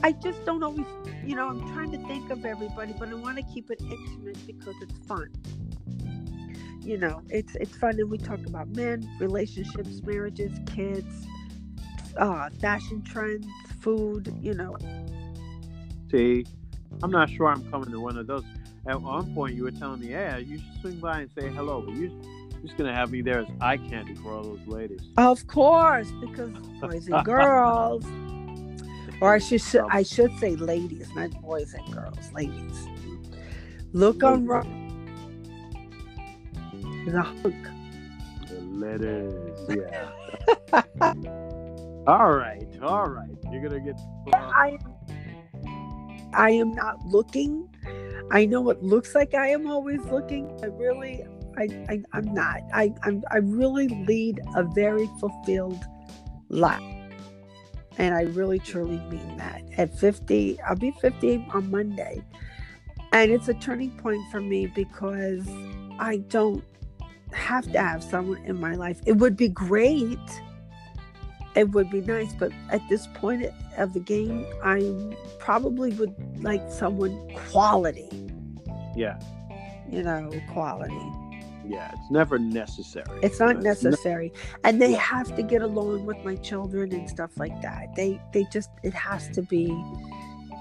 [SPEAKER 1] I just don't always, you know, I'm trying to think of everybody, but I want to keep it intimate because it's fun. You know, it's it's fun, and we talk about men, relationships, marriages, kids, uh, fashion trends, food. You know,
[SPEAKER 2] See, I'm not sure I'm coming to one of those. At one point, you were telling me, "Yeah, you should swing by and say hello," but you, you're just gonna have me there as eye candy for all those ladies.
[SPEAKER 1] Of course, because boys and girls, or I should sh- I should say ladies, not boys and girls, ladies. Look on the hook.
[SPEAKER 2] The letters, yeah. all right, all right. You're gonna get.
[SPEAKER 1] I I am not looking. I know it looks like I am always looking. I really, I, I I'm not. I I'm, I really lead a very fulfilled life. And I really truly mean that. At 50, I'll be 50 on Monday. And it's a turning point for me because I don't have to have someone in my life. It would be great. It would be nice, but at this point of the game, I probably would like someone quality,
[SPEAKER 2] Yeah,
[SPEAKER 1] you know, quality.
[SPEAKER 2] yeah. It's never necessary.
[SPEAKER 1] It's not
[SPEAKER 2] It's
[SPEAKER 1] necessary. And they
[SPEAKER 2] Yeah.
[SPEAKER 1] have to get along with my children and stuff like that. They they just it has to be,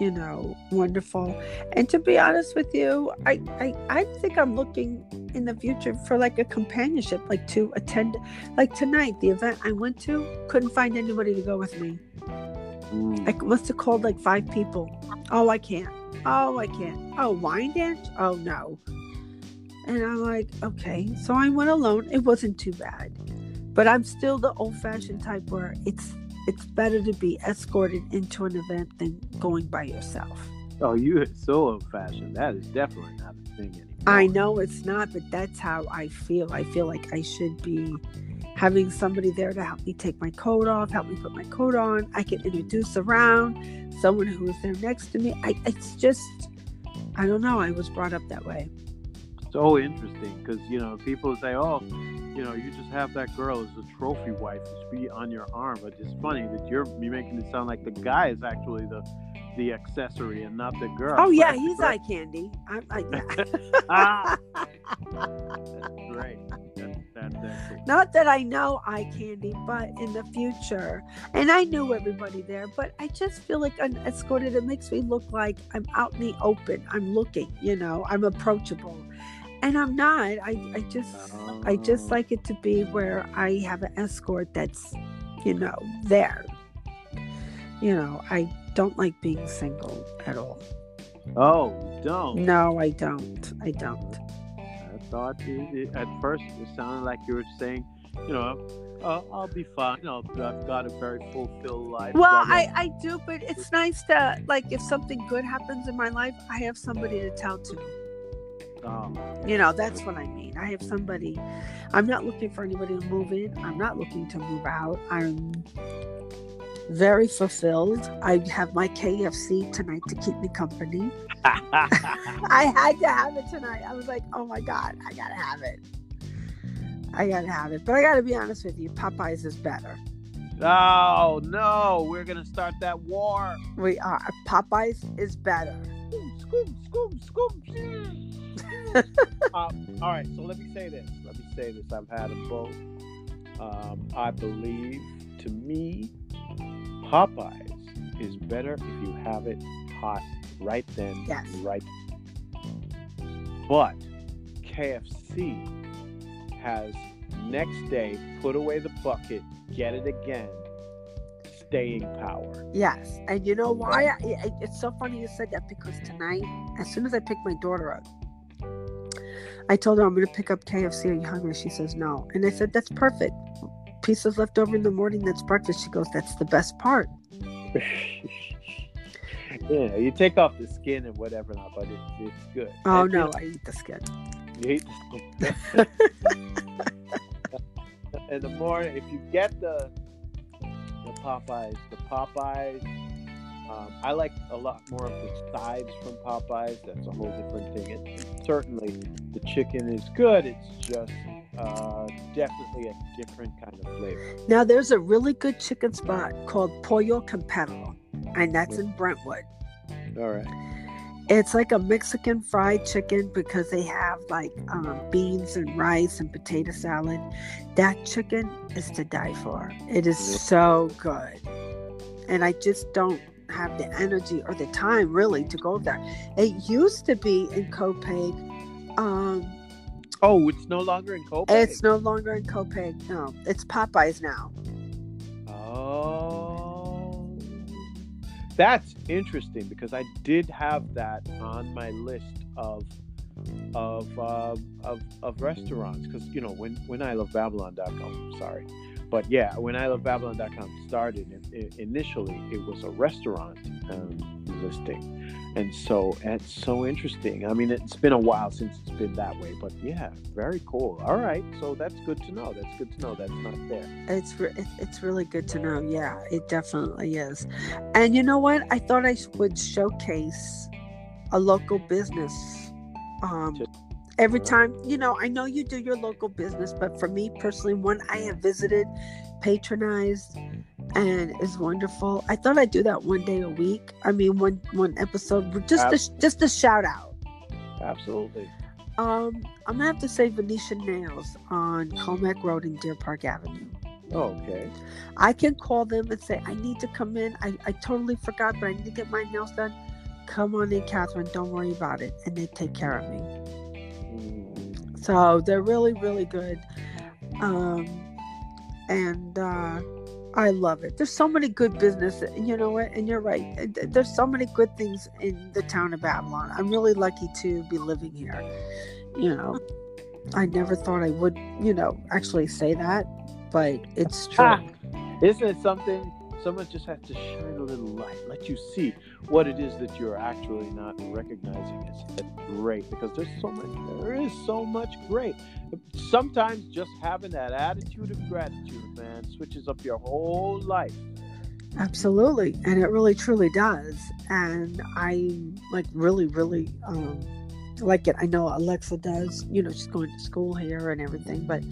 [SPEAKER 1] you know, wonderful. And to be honest with you, I I, I think I'm looking in the future for like a companionship, like to attend like tonight, the event I went to, couldn't find anybody to go with me.
[SPEAKER 2] Mm.
[SPEAKER 1] I must have called like five people. Oh, I can't. Oh, I can't. Oh, wine dance? Oh, no. And I'm like, okay. So I went alone. It wasn't too bad. But I'm still the old fashioned type where it's it's better to be escorted into an event than going by yourself.
[SPEAKER 2] Oh, you are so old fashioned. That is definitely not a thing anymore.
[SPEAKER 1] I know it's not, but that's how I feel. I feel like I should be having somebody there to help me take my coat off, help me put my coat on. I can introduce around someone who is there next to me. I, it's just, I don't know. I was brought up that way.
[SPEAKER 2] so interesting because you know people say, "Oh, you know, you just have that girl as a trophy wife to be on your arm," but it's funny that you're you're making it sound like the guy is actually the the accessory and not the girl.
[SPEAKER 1] Oh yeah, he's eye candy. I'm, yeah.
[SPEAKER 2] ah, that's great. That's.
[SPEAKER 1] Not that I know eye candy, but in the future, and I knew everybody there, but I just feel like unescorted. It makes me look like I'm out in the open. I'm looking, you know, I'm approachable, and I'm not. I, I just, I just
[SPEAKER 2] Oh.
[SPEAKER 1] like it to be where I have an escort that's, you know, there. You know, I don't like being single at all.
[SPEAKER 2] Oh, don't.
[SPEAKER 1] No, I don't. I don't.
[SPEAKER 2] I thought it, at first it sounded like you were saying, you know, uh, I'll be fine. I'll, I've got a very fulfilled life.
[SPEAKER 1] Well, I, I do, but it's nice to like if something good happens in my life, I have somebody to tell to. You know, that's what I mean. I have somebody. I'm not looking for anybody to move in. I'm not looking to move out. I'm very fulfilled. I have my KFC tonight to keep me company. I had to have it tonight. I was like, oh my God, I gotta have it. I gotta have it. But I gotta be honest with you, Popeyes is better.
[SPEAKER 2] Oh no, we're gonna start that war.
[SPEAKER 1] We are. Popeyes is better.
[SPEAKER 2] Scoop, scoop, scoop, um, all right, so let me say this. Let me say this. I've had them both. Um, I believe, to me, Popeyes is better if you have it hot right then,
[SPEAKER 1] Yes.
[SPEAKER 2] right. But KFC has next day put away the bucket, get it again, staying power.
[SPEAKER 1] Yes, and you know why? I, it's so funny you said that because tonight, as soon as I picked my daughter up, I told her I'm going to pick up KFC. Are you hungry? She says no, and I said that's perfect. Pieces left over in the morning. That's breakfast. She goes, that's the best part.
[SPEAKER 2] yeah, you take off the skin and whatever not, but it, it's good.
[SPEAKER 1] Oh
[SPEAKER 2] And, you
[SPEAKER 1] no,
[SPEAKER 2] know,
[SPEAKER 1] I eat the skin.
[SPEAKER 2] You eat the skin. and the more if you get the Popeyes, the Popeyes, um, I like a lot more of the sides from Popeyes. That's a whole different thing. And certainly, the chicken is good. It's just uh, definitely a different kind of flavor.
[SPEAKER 1] Now there's a really good chicken spot called Pollo Campero, and that's in Brentwood.
[SPEAKER 2] All right.
[SPEAKER 1] It's like a Mexican fried chicken because they have like um, beans and rice and potato salad. That chicken is to die for. It is so good. And I just don't have the energy or the time really to go there. It used to be in Copiague. Um,
[SPEAKER 2] Oh, it's no longer in Copenhagen.
[SPEAKER 1] it's no longer in Copiague. No, it's Popeyes now.
[SPEAKER 2] That's interesting because I did have that on my list of of uh, of, of restaurants because you know when when I love Babylon.com. Sorry, but yeah, when I love Babylon.com started, it, it- initially it was a restaurant um, listing, and so it's so interesting. I mean, it's been a while since it's been that way, but yeah, very cool. All right, so that's good to know. That's good to know. That's not there.
[SPEAKER 1] It's re- it's really good to know. Yeah, it definitely is. And you know what? I thought I would showcase a local business. Um, every time, you know, I know you do your local business, but for me personally, one I have visited, patronized, and it's wonderful. I thought I'd do that one day a week. I mean, one one episode, just a, just a shout out.
[SPEAKER 2] Absolutely.
[SPEAKER 1] Um, I'm gonna have to say Venetian Nails on Commack Road in Deer Park Avenue.
[SPEAKER 2] Okay.
[SPEAKER 1] I can call them and say, I need to come in. I, I totally forgot, but I need to get my nails done. Come on in, Catherine. Don't worry about it. And they take care of me.
[SPEAKER 2] Mm.
[SPEAKER 1] So they're really, really good. Um, and uh, I love it. There's so many good business. You know what? And you're right. There's so many good things in the town of Babylon. I'm really lucky to be living here. You know, I never thought I would, you know, actually say that, but it's true.
[SPEAKER 2] Ah, Isn't it something? Someone just has to shine a little light, let you see what it is that you're actually not recognizing as, as great. Because there's so much, there is so much great. Sometimes just having that attitude of gratitude, man, switches up your whole life.
[SPEAKER 1] Absolutely, and it really truly does. And I like really, really um, like it. I know Alexa does. You know, she's going to school here and everything, but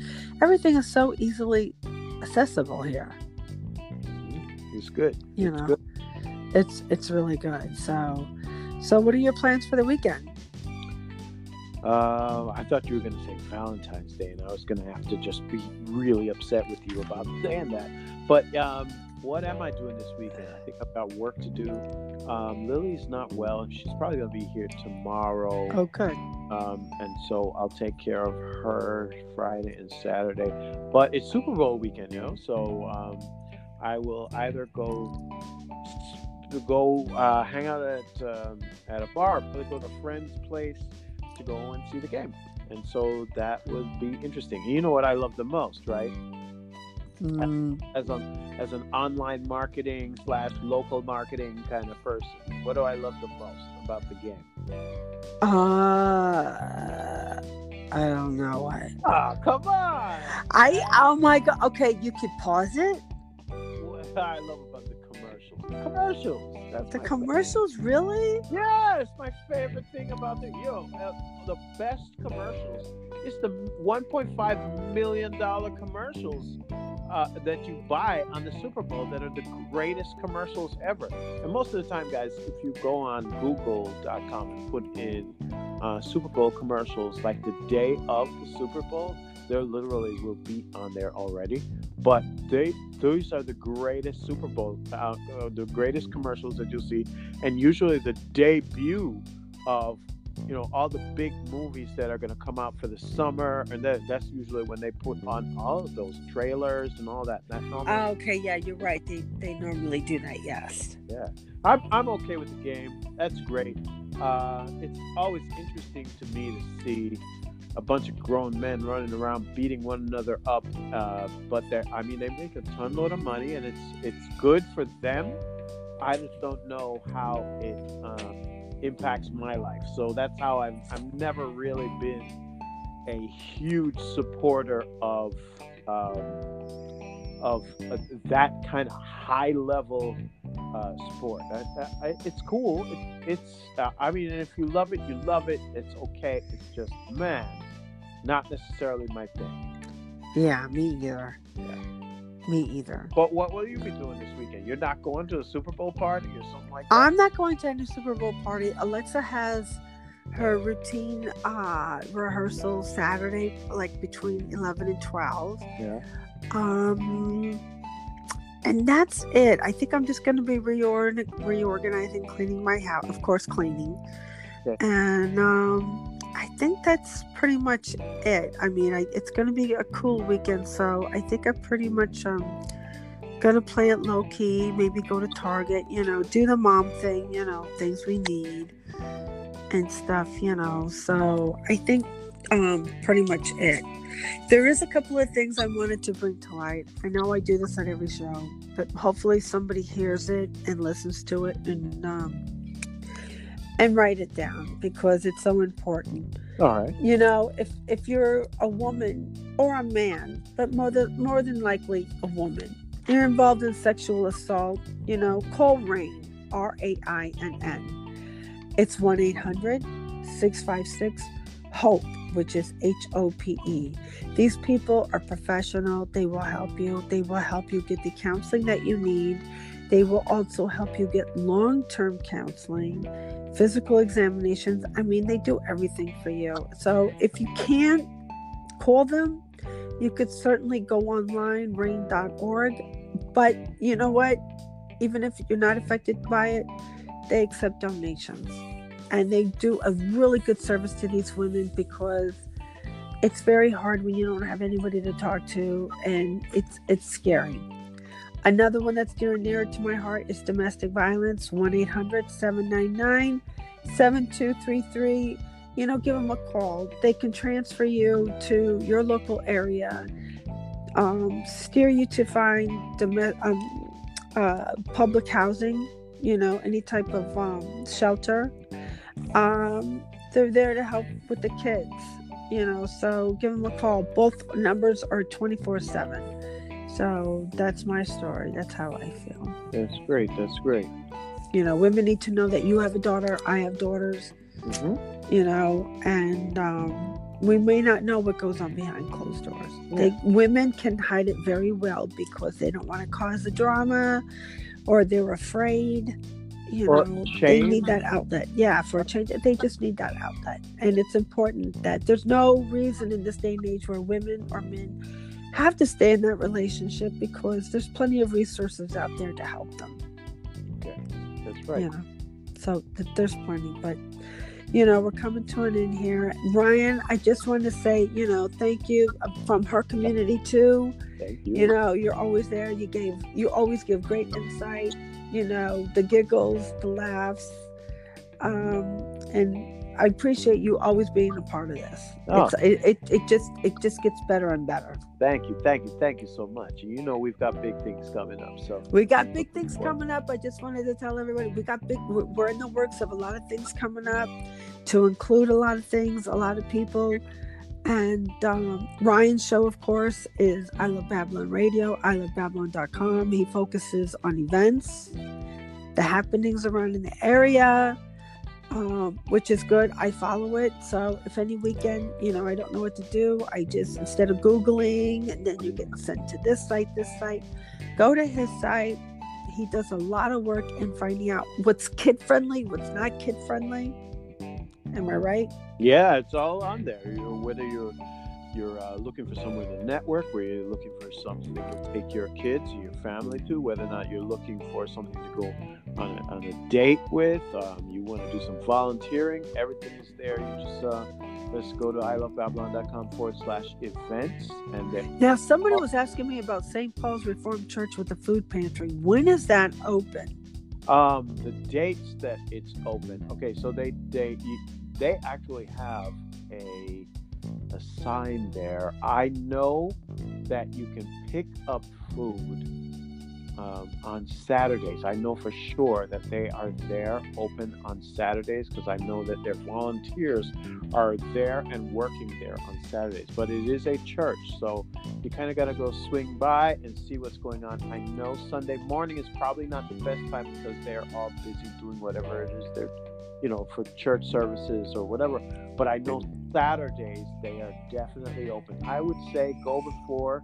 [SPEAKER 1] everything is so easily accessible here.
[SPEAKER 2] It's good.
[SPEAKER 1] You
[SPEAKER 2] It's
[SPEAKER 1] know,
[SPEAKER 2] good.
[SPEAKER 1] it's it's really good. So, so what are your plans for the weekend?
[SPEAKER 2] Um, I thought you were going to say Valentine's Day, and I was going to have to just be really upset with you about saying that. But um, what am I doing this weekend? I think I've got work to do. Um, Lily's not well, and she's probably going to be here tomorrow.
[SPEAKER 1] Good.
[SPEAKER 2] Um, and so I'll take care of her Friday and Saturday. But it's Super Bowl weekend, you know, so um, I will either go go uh, hang out at um, at a bar, probably go to a friend's place to go and see the game. And so that would be interesting. You know what I love the most, right?
[SPEAKER 1] Mm,
[SPEAKER 2] As an as an online marketing slash local marketing kind of person, what do I love the most about the game?
[SPEAKER 1] uh, I don't know what.
[SPEAKER 2] Ah, come on!
[SPEAKER 1] I oh my god. Okay, you could pause it.
[SPEAKER 2] What I love about the commercials. Commercials. That's
[SPEAKER 1] The commercials, really?
[SPEAKER 2] Yes, my favorite thing about the yo, uh, the best commercials. It's the 1.5 million dollar commercials uh, that you buy on the Super Bowl that are the greatest commercials ever. And most of the time, guys, if you go on Google.com and put in uh, Super Bowl commercials, like the day of the Super Bowl, there literally will be on there already. But they, those are the greatest Super Bowl, uh, uh, the greatest commercials that you'll see, and usually the debut of you know all the big movies that are going to come out for the summer and that, that's usually when they put on all of those trailers and all that that's normally,
[SPEAKER 1] Oh, okay, yeah, you're right. They they normally do that. Yes.
[SPEAKER 2] yeah I'm, I'm okay with the game that's great uh, it's always interesting to me to see a bunch of grown men running around beating one another up uh, but they I mean they make a ton load of money and it's it's good for them I just don't know how it um, impacts my life. So that's how I've, I've never really been a huge supporter of um, of uh, that kind of high level uh, sport. I, I, it's cool. It, it's uh, I mean, if you love it, you love it. It's okay. It's just man, not necessarily my thing.
[SPEAKER 1] Yeah, me either.
[SPEAKER 2] Yeah.
[SPEAKER 1] Me either.
[SPEAKER 2] But what will you be doing this weekend? You're not going to a Super Bowl party or something like that?
[SPEAKER 1] I'm not going to any Super Bowl party. Alexa has her routine uh rehearsal Saturday, like between eleven and twelve.
[SPEAKER 2] yeah.
[SPEAKER 1] Um, and that's it. I think I'm just going to be reorg- reorganizing, cleaning my house, of course, cleaning. And um, I think that's pretty much it. I mean, I, it's going to be a cool weekend, so I think I'm pretty much um, going to play it low key, maybe go to Target, you know, do the mom thing, you know, things we need and stuff, you know. So I think um, pretty much it. There is a couple of things I wanted to bring to light. I know I do this at every show, but hopefully somebody hears it and listens to it and um, and write it down because it's so important.
[SPEAKER 2] All right.
[SPEAKER 1] You know, if if you're a woman or a man, but more than more than likely a woman, you're involved in sexual assault. You know, call RAINN, R A I N N. It's one 800 656 HOPE, which is H O P E. These people are professional. They will help you. They will help you get the counseling that you need. They will also help you get long term counseling, physical examinations. I mean, they do everything for you. So if you can't call them, you could certainly go online, rainn.org. But you know what? Even if you're not affected by it, they accept donations. And they do a really good service to these women because it's very hard when you don't have anybody to talk to and it's it's scary. Another one that's near and near to my heart is domestic violence, 1 800 799 7233. You know, give them a call. They can transfer you to your local area, um, steer you to find dom- um, uh, public housing, you know, any type of um, shelter. Um, they're there to help with the kids, you know, so give them a call. Both numbers are 24 7. So that's my story. That's how I feel.
[SPEAKER 2] That's great. That's great.
[SPEAKER 1] You know, women need to know that you have a daughter, I have daughters,
[SPEAKER 2] Mm-hmm.
[SPEAKER 1] you know, and um, we may not know what goes on behind closed doors. They, women can hide it very well because they don't want to cause a drama or they're afraid. You
[SPEAKER 2] Or
[SPEAKER 1] know, they need that outlet. Yeah, for a change, they just need that outlet. And it's important that there's no reason in this day and age where women or men have to stay in that relationship because there's plenty of resources out there to help them.
[SPEAKER 2] Okay. That's right.
[SPEAKER 1] You know, so th- there's plenty, but you know, we're coming to an end here. Ryan, I just want to say, you know, thank you uh, from her community too.
[SPEAKER 2] Thank you.
[SPEAKER 1] You know, you're always there. You gave, you always give great insight. You know, the giggles, the laughs, um, and I appreciate you always being a part of this.
[SPEAKER 2] Oh.
[SPEAKER 1] It's, it, it, it just, it just gets better and better.
[SPEAKER 2] Thank you. Thank you. Thank you so much. You know we've got big things coming up. So
[SPEAKER 1] We got big things coming up. I just wanted to tell everybody we got big. We're we're in the works of a lot of things coming up, to include a lot of things, a lot of people, And um, Ryan's show, of course, is I Love Babylon Radio, I Love Babylon.com. He focuses on events, the happenings around in the area, um, which is good. I follow it. So if any weekend, you know, I don't know what to do, I just, instead of Googling and then you get sent to this site, this site, go to his site. He does a lot of work in finding out what's kid friendly, what's not kid friendly. Am I right?
[SPEAKER 2] Yeah, it's all on there. You know, whether you're you're uh, looking for somewhere to network, where you're looking for something that can take your kids or your family to, whether or not you're looking for something to go on a, on a date with, um, you want to do some volunteering, everything is there. You just uh, let's go to ilovebabylon.com forward slash events. And then,
[SPEAKER 1] Now, somebody was asking me about St. Paul's Reformed Church with the food pantry. When is that open?
[SPEAKER 2] um, the dates that it's open. Okay, so they they they actually have a a sign there. I know that you can pick up food um, on Saturdays. I know for sure that they are there open on Saturdays because I know that their volunteers are there and working there on Saturdays. But it is a church, so you kind of got to go swing by and see what's going on. I know Sunday morning is probably not the best time because they're all busy doing whatever it is they're, you know, for church services or whatever. But I know Saturdays they are definitely open. I would say go before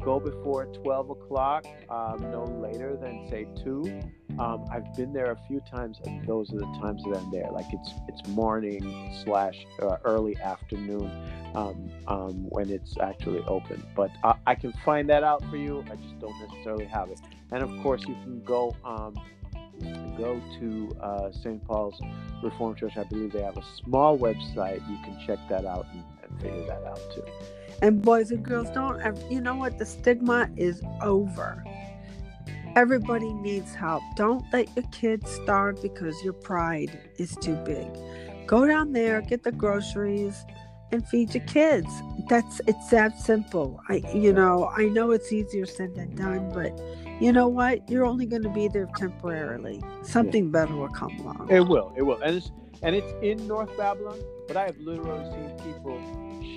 [SPEAKER 2] go before 12 o'clock, um, no later than say 2. Um, I've been there a few times, and those are the times that I'm there. Like it's it's morning slash uh, early afternoon um, um, when it's actually open. But I, I can find that out for you. I just don't necessarily have it. And of course, you can go um, go to uh, St. Paul's Reformed Church. I believe they have a small website. You can check that out and, and figure that out too.
[SPEAKER 1] And boys and girls, don't ever, you know what? The stigma is over. Everybody needs help. Don't let your kids starve because your pride is too big. Go down there, get the groceries, and feed your kids. That's it's that simple. I you know, I know it's easier said than done, but you know what? You're only going to be there temporarily. Something better will come along.
[SPEAKER 2] It will. It will. And it's and it's in North Babylon, but I have literally seen people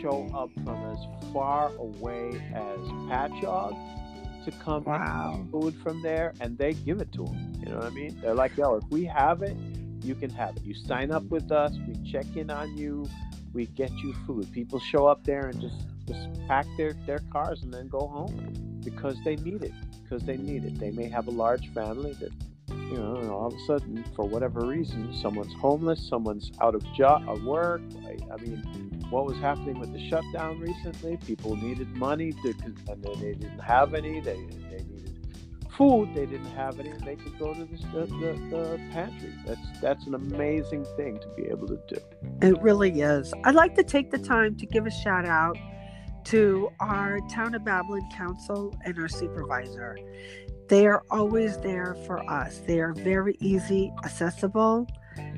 [SPEAKER 2] show up from as far away as Patchogue to come
[SPEAKER 1] Wow.
[SPEAKER 2] get food from there, and they give it to them. You know what I mean? They're like, "Yo, if we have it, you can have it. You sign up with us. We check in on you. We get you food." People show up there and just just pack their their cars and then go home because they need it. Because they need it. They may have a large family that you know, and all of a sudden, for whatever reason, someone's homeless, someone's out of job, of work. I, mean, what was happening with the shutdown recently? People needed money, to, and they, didn't have any. They, they needed food. They didn't have any. They could go to the, the, the pantry. That's that's an amazing thing to be able to do.
[SPEAKER 1] It really is. I'd like to take the time to give a shout out to our Town of Babylon Council and our supervisor. They are always there for us. They are very easy, accessible.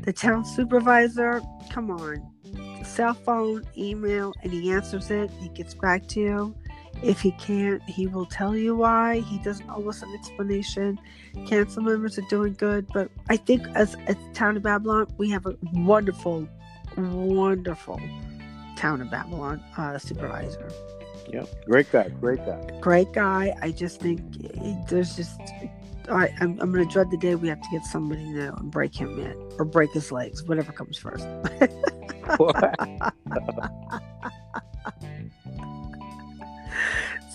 [SPEAKER 1] The town supervisor, come on, cell phone, email, and he answers it. He gets back to you. If he can't, he will tell you why. He doesn't owe us an explanation. Council members are doing good, but I think as a town of Babylon, we have a wonderful, wonderful town of Babylon uh, supervisor.
[SPEAKER 2] Yeah, great guy, great guy.
[SPEAKER 1] Great guy. I just think there's just. I, I'm, I'm going to dread the day we have to get somebody new and break him in or break his legs, whatever comes first.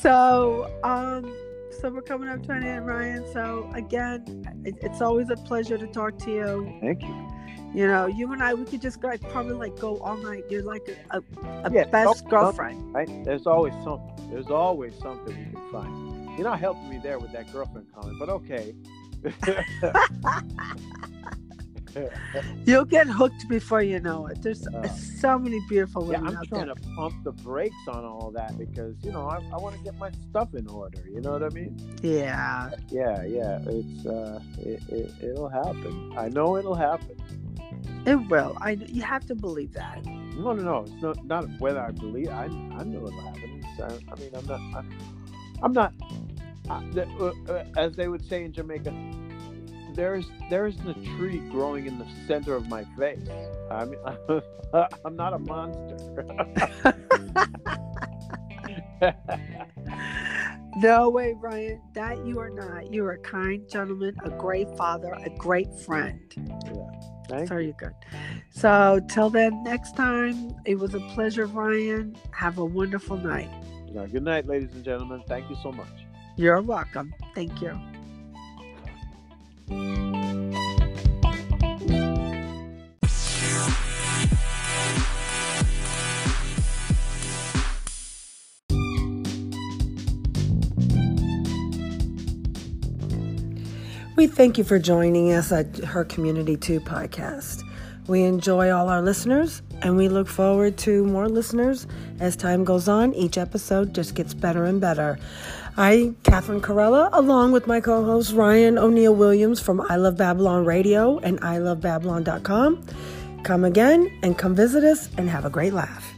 [SPEAKER 1] so, um, so we're coming up to an end, Ryan. So again, it, it's always a pleasure to talk to you.
[SPEAKER 2] Thank you.
[SPEAKER 1] You know, you and I, we could just probably like go all night. You're like a, a, a
[SPEAKER 2] Yeah,
[SPEAKER 1] best girlfriend.
[SPEAKER 2] Right? There's always something. There's always something we can find. You're not helping me there with that girlfriend comment, but okay.
[SPEAKER 1] You'll get hooked before you know it. There's
[SPEAKER 2] Uh,
[SPEAKER 1] so many beautiful women.
[SPEAKER 2] Yeah,
[SPEAKER 1] I'm
[SPEAKER 2] trying
[SPEAKER 1] there.
[SPEAKER 2] to pump the brakes on all that because you know I, I want to get my stuff in order. You know what I mean?
[SPEAKER 1] Yeah.
[SPEAKER 2] Yeah, yeah. It's uh, it, it it'll happen. I know it'll happen.
[SPEAKER 1] It will. I you have to believe that.
[SPEAKER 2] No, no, no. It's not not whether I believe. I I know it'll happen. Uh, I mean, I'm not. I, I'm not. Uh, the, uh, uh, as they would say in Jamaica, there's there isn't a tree growing in the center of my face. I mean, I'm not a monster.
[SPEAKER 1] no way, Brian. That you are not. You are a kind gentleman, a great father, a great friend.
[SPEAKER 2] Thank
[SPEAKER 1] so
[SPEAKER 2] you.
[SPEAKER 1] you're good. So till then, next time, it was a pleasure, Ryan. Have a wonderful night.
[SPEAKER 2] Now, good night, ladies and gentlemen. Thank you so much.
[SPEAKER 1] You're welcome. Thank you.
[SPEAKER 3] We thank you for joining us at Her Community 2 podcast. We enjoy all our listeners and we look forward to more listeners as time goes on. Each episode just gets better and better. I, Catherine Corella, along with my co host Ryan O'Neil Williams from I Love Babylon Radio and I Love ilovebabylon.com, come again and come visit us and have a great laugh.